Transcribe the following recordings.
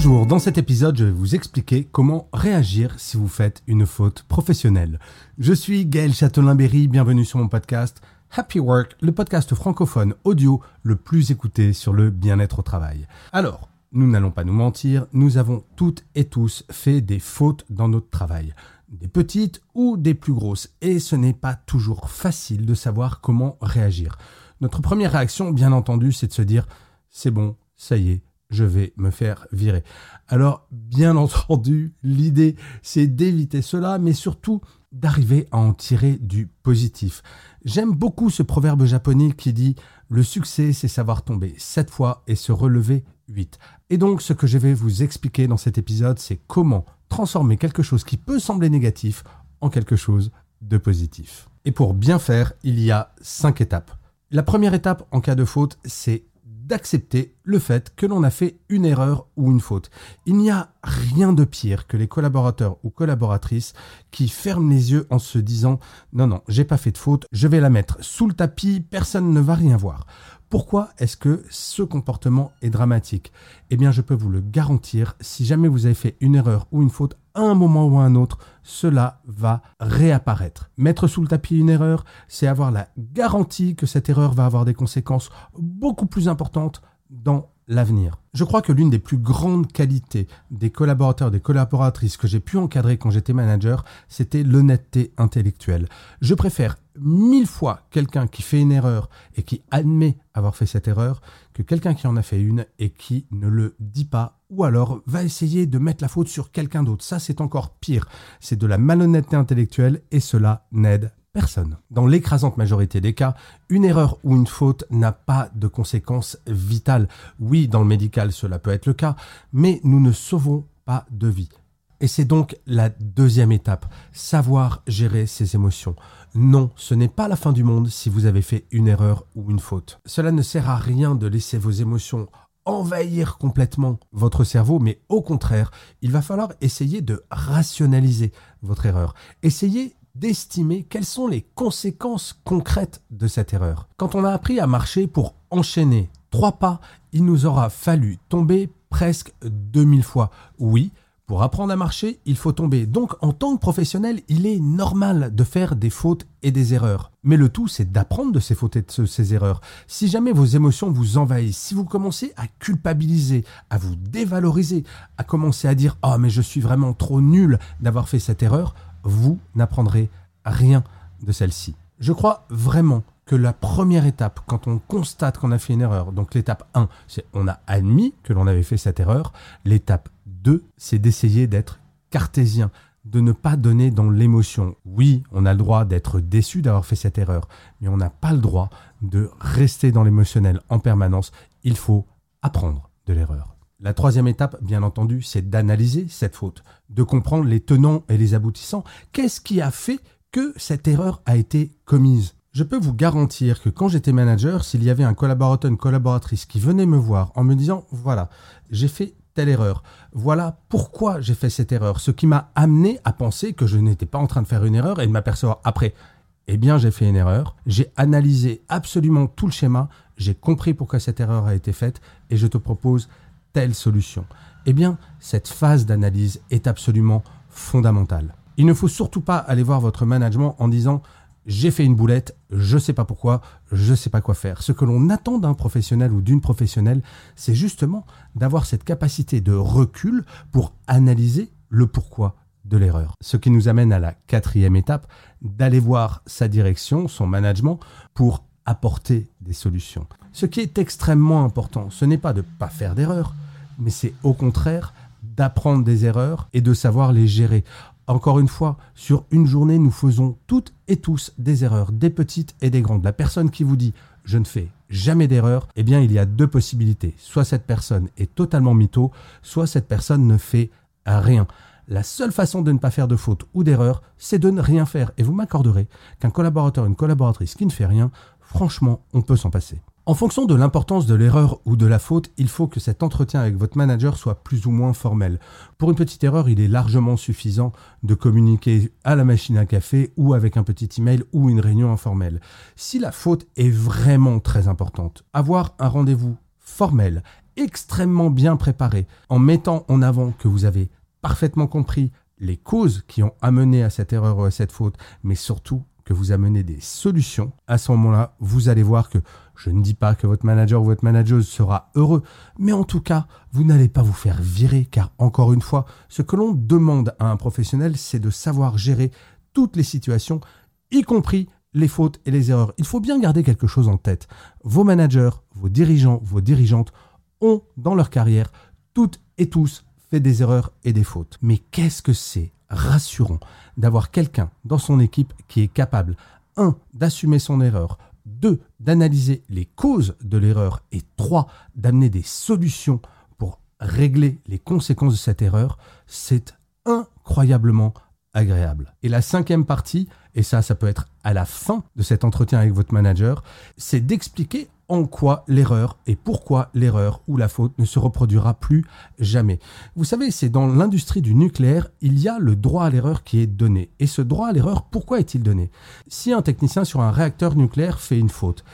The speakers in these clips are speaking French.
Bonjour, dans cet épisode, je vais vous expliquer comment réagir si vous faites une faute professionnelle. Je suis Gaël Châtelain-Berry, bienvenue sur mon podcast Happy Work, le podcast francophone audio le plus écouté sur le bien-être au travail. Alors, nous n'allons pas nous mentir, nous avons toutes et tous fait des fautes dans notre travail. Des petites ou des plus grosses. Et ce n'est pas toujours facile de savoir comment réagir. Notre première réaction, bien entendu, c'est de se dire, c'est bon, ça y est, je vais me faire virer. Alors, bien entendu, l'idée, c'est d'éviter cela, mais surtout d'arriver à en tirer du positif. J'aime beaucoup ce proverbe japonais qui dit Le succès, c'est savoir tomber sept fois et se relever huit. Et donc, ce que je vais vous expliquer dans cet épisode, c'est comment transformer quelque chose qui peut sembler négatif en quelque chose de positif. Et pour bien faire, il y a cinq étapes. La première étape en cas de faute, c'est d'accepter le fait que l'on a fait une erreur ou une faute. Il n'y a rien de pire que les collaborateurs ou collaboratrices qui ferment les yeux en se disant non non, j'ai pas fait de faute, je vais la mettre sous le tapis, personne ne va rien voir. Pourquoi est-ce que ce comportement est dramatique? Eh bien, je peux vous le garantir, si jamais vous avez fait une erreur ou une faute à un moment ou à un autre, cela va réapparaître. Mettre sous le tapis une erreur, c'est avoir la garantie que cette erreur va avoir des conséquences beaucoup plus importantes dans l'avenir. Je crois que l'une des plus grandes qualités des collaborateurs, des collaboratrices que j'ai pu encadrer quand j'étais manager, c'était l'honnêteté intellectuelle. Je préfère mille fois quelqu'un qui fait une erreur et qui admet avoir fait cette erreur que quelqu'un qui en a fait une et qui ne le dit pas ou alors va essayer de mettre la faute sur quelqu'un d'autre. Ça, c'est encore pire. C'est de la malhonnêteté intellectuelle et cela n'aide Dans l'écrasante majorité des cas, une erreur ou une faute n'a pas de conséquences vitales. Oui, dans le médical, cela peut être le cas, mais nous ne sauvons pas de vie. Et c'est donc la deuxième étape, savoir gérer ses émotions. Non, ce n'est pas la fin du monde si vous avez fait une erreur ou une faute. Cela ne sert à rien de laisser vos émotions envahir complètement votre cerveau, mais au contraire, il va falloir essayer de rationaliser votre erreur. Essayez d'estimer quelles sont les conséquences concrètes de cette erreur. Quand on a appris à marcher pour enchaîner trois pas, il nous aura fallu tomber presque 2000 fois. Oui, pour apprendre à marcher, il faut tomber. Donc, en tant que professionnel, il est normal de faire des fautes et des erreurs. Mais le tout, c'est d'apprendre de ces fautes et de ces erreurs. Si jamais vos émotions vous envahissent, si vous commencez à culpabiliser, à vous dévaloriser, à commencer à dire Ah, mais je suis vraiment trop nul d'avoir fait cette erreur, vous n'apprendrez rien de celle-ci. Je crois vraiment que la première étape, quand on constate qu'on a fait une erreur, donc l'étape 1, c'est on a admis que l'on avait fait cette erreur. L'étape 2, c'est d'essayer d'être cartésien, de ne pas donner dans l'émotion. Oui, on a le droit d'être déçu d'avoir fait cette erreur, mais on n'a pas le droit de rester dans l'émotionnel en permanence. Il faut apprendre de l'erreur. La troisième étape, bien entendu, c'est d'analyser cette faute, de comprendre les tenants et les aboutissants. Qu'est-ce qui a fait que cette erreur a été commise? Je peux vous garantir que quand j'étais manager, s'il y avait un collaborateur, une collaboratrice qui venait me voir en me disant, voilà, j'ai fait telle erreur, voilà pourquoi j'ai fait cette erreur, ce qui m'a amené à penser que je n'étais pas en train de faire une erreur et de m'apercevoir après, eh bien j'ai fait une erreur, j'ai analysé absolument tout le schéma, j'ai compris pourquoi cette erreur a été faite et je te propose solution. Eh bien, cette phase d'analyse est absolument fondamentale. Il ne faut surtout pas aller voir votre management en disant j'ai fait une boulette, je sais pas pourquoi, je sais pas quoi faire. Ce que l'on attend d'un professionnel ou d'une professionnelle, c'est justement d'avoir cette capacité de recul pour analyser le pourquoi de l'erreur. Ce qui nous amène à la quatrième étape, d'aller voir sa direction, son management, pour apporter des solutions. Ce qui est extrêmement important, ce n'est pas de ne pas faire d'erreur, mais c'est au contraire d'apprendre des erreurs et de savoir les gérer. Encore une fois, sur une journée, nous faisons toutes et tous des erreurs, des petites et des grandes. La personne qui vous dit je ne fais jamais d'erreur, eh bien il y a deux possibilités. Soit cette personne est totalement mytho, soit cette personne ne fait rien. La seule façon de ne pas faire de faute ou d'erreur, c'est de ne rien faire. Et vous m'accorderez qu'un collaborateur, une collaboratrice qui ne fait rien, franchement, on peut s'en passer. En fonction de l'importance de l'erreur ou de la faute, il faut que cet entretien avec votre manager soit plus ou moins formel. Pour une petite erreur, il est largement suffisant de communiquer à la machine à café ou avec un petit email ou une réunion informelle. Si la faute est vraiment très importante, avoir un rendez-vous formel, extrêmement bien préparé, en mettant en avant que vous avez parfaitement compris les causes qui ont amené à cette erreur ou à cette faute, mais surtout que vous amenez des solutions, à ce moment-là, vous allez voir que je ne dis pas que votre manager ou votre manageuse sera heureux, mais en tout cas, vous n'allez pas vous faire virer, car encore une fois, ce que l'on demande à un professionnel, c'est de savoir gérer toutes les situations, y compris les fautes et les erreurs. Il faut bien garder quelque chose en tête. Vos managers, vos dirigeants, vos dirigeantes ont dans leur carrière toutes et tous fait des erreurs et des fautes. Mais qu'est-ce que c'est? Rassurant d'avoir quelqu'un dans son équipe qui est capable, un, d'assumer son erreur, deux, d'analyser les causes de l'erreur et trois, d'amener des solutions pour régler les conséquences de cette erreur, c'est incroyablement agréable. Et la cinquième partie, et ça, ça peut être à la fin de cet entretien avec votre manager, c'est d'expliquer en quoi l'erreur et pourquoi l'erreur ou la faute ne se reproduira plus jamais. Vous savez, c'est dans l'industrie du nucléaire, il y a le droit à l'erreur qui est donné. Et ce droit à l'erreur, pourquoi est-il donné? Si un technicien sur un réacteur nucléaire fait une faute,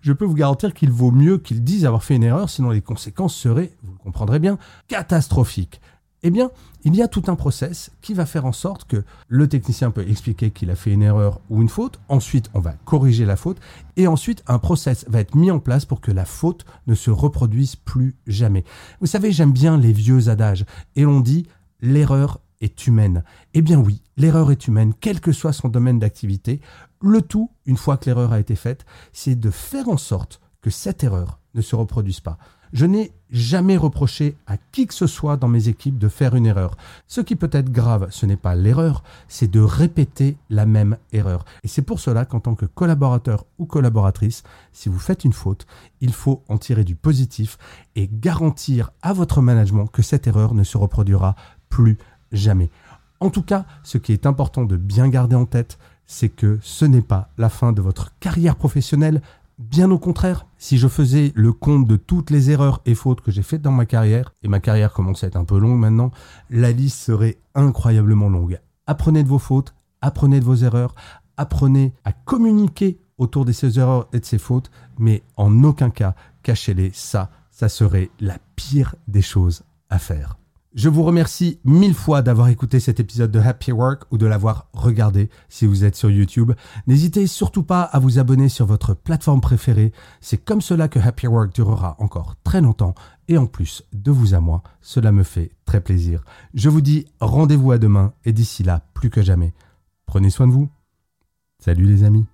je peux vous garantir qu'il vaut mieux qu'il dise avoir fait une erreur, sinon les conséquences seraient, vous le comprendrez bien, catastrophiques eh bien, il y a tout un process qui va faire en sorte que le technicien peut expliquer qu'il a fait une erreur ou une faute, ensuite on va corriger la faute, et ensuite un process va être mis en place pour que la faute ne se reproduise plus jamais. Vous savez, j'aime bien les vieux adages, et on dit l'erreur est humaine. Eh bien oui, l'erreur est humaine, quel que soit son domaine d'activité. Le tout, une fois que l'erreur a été faite, c'est de faire en sorte que cette erreur ne se reproduise pas. Je n'ai jamais reproché à qui que ce soit dans mes équipes de faire une erreur. Ce qui peut être grave, ce n'est pas l'erreur, c'est de répéter la même erreur. Et c'est pour cela qu'en tant que collaborateur ou collaboratrice, si vous faites une faute, il faut en tirer du positif et garantir à votre management que cette erreur ne se reproduira plus jamais. En tout cas, ce qui est important de bien garder en tête, c'est que ce n'est pas la fin de votre carrière professionnelle, Bien au contraire, si je faisais le compte de toutes les erreurs et fautes que j'ai faites dans ma carrière, et ma carrière commence à être un peu longue maintenant, la liste serait incroyablement longue. Apprenez de vos fautes, apprenez de vos erreurs, apprenez à communiquer autour de ces erreurs et de ces fautes, mais en aucun cas cachez-les. Ça, ça serait la pire des choses à faire. Je vous remercie mille fois d'avoir écouté cet épisode de Happy Work ou de l'avoir regardé si vous êtes sur YouTube. N'hésitez surtout pas à vous abonner sur votre plateforme préférée. C'est comme cela que Happy Work durera encore très longtemps. Et en plus, de vous à moi, cela me fait très plaisir. Je vous dis rendez-vous à demain et d'ici là, plus que jamais, prenez soin de vous. Salut les amis.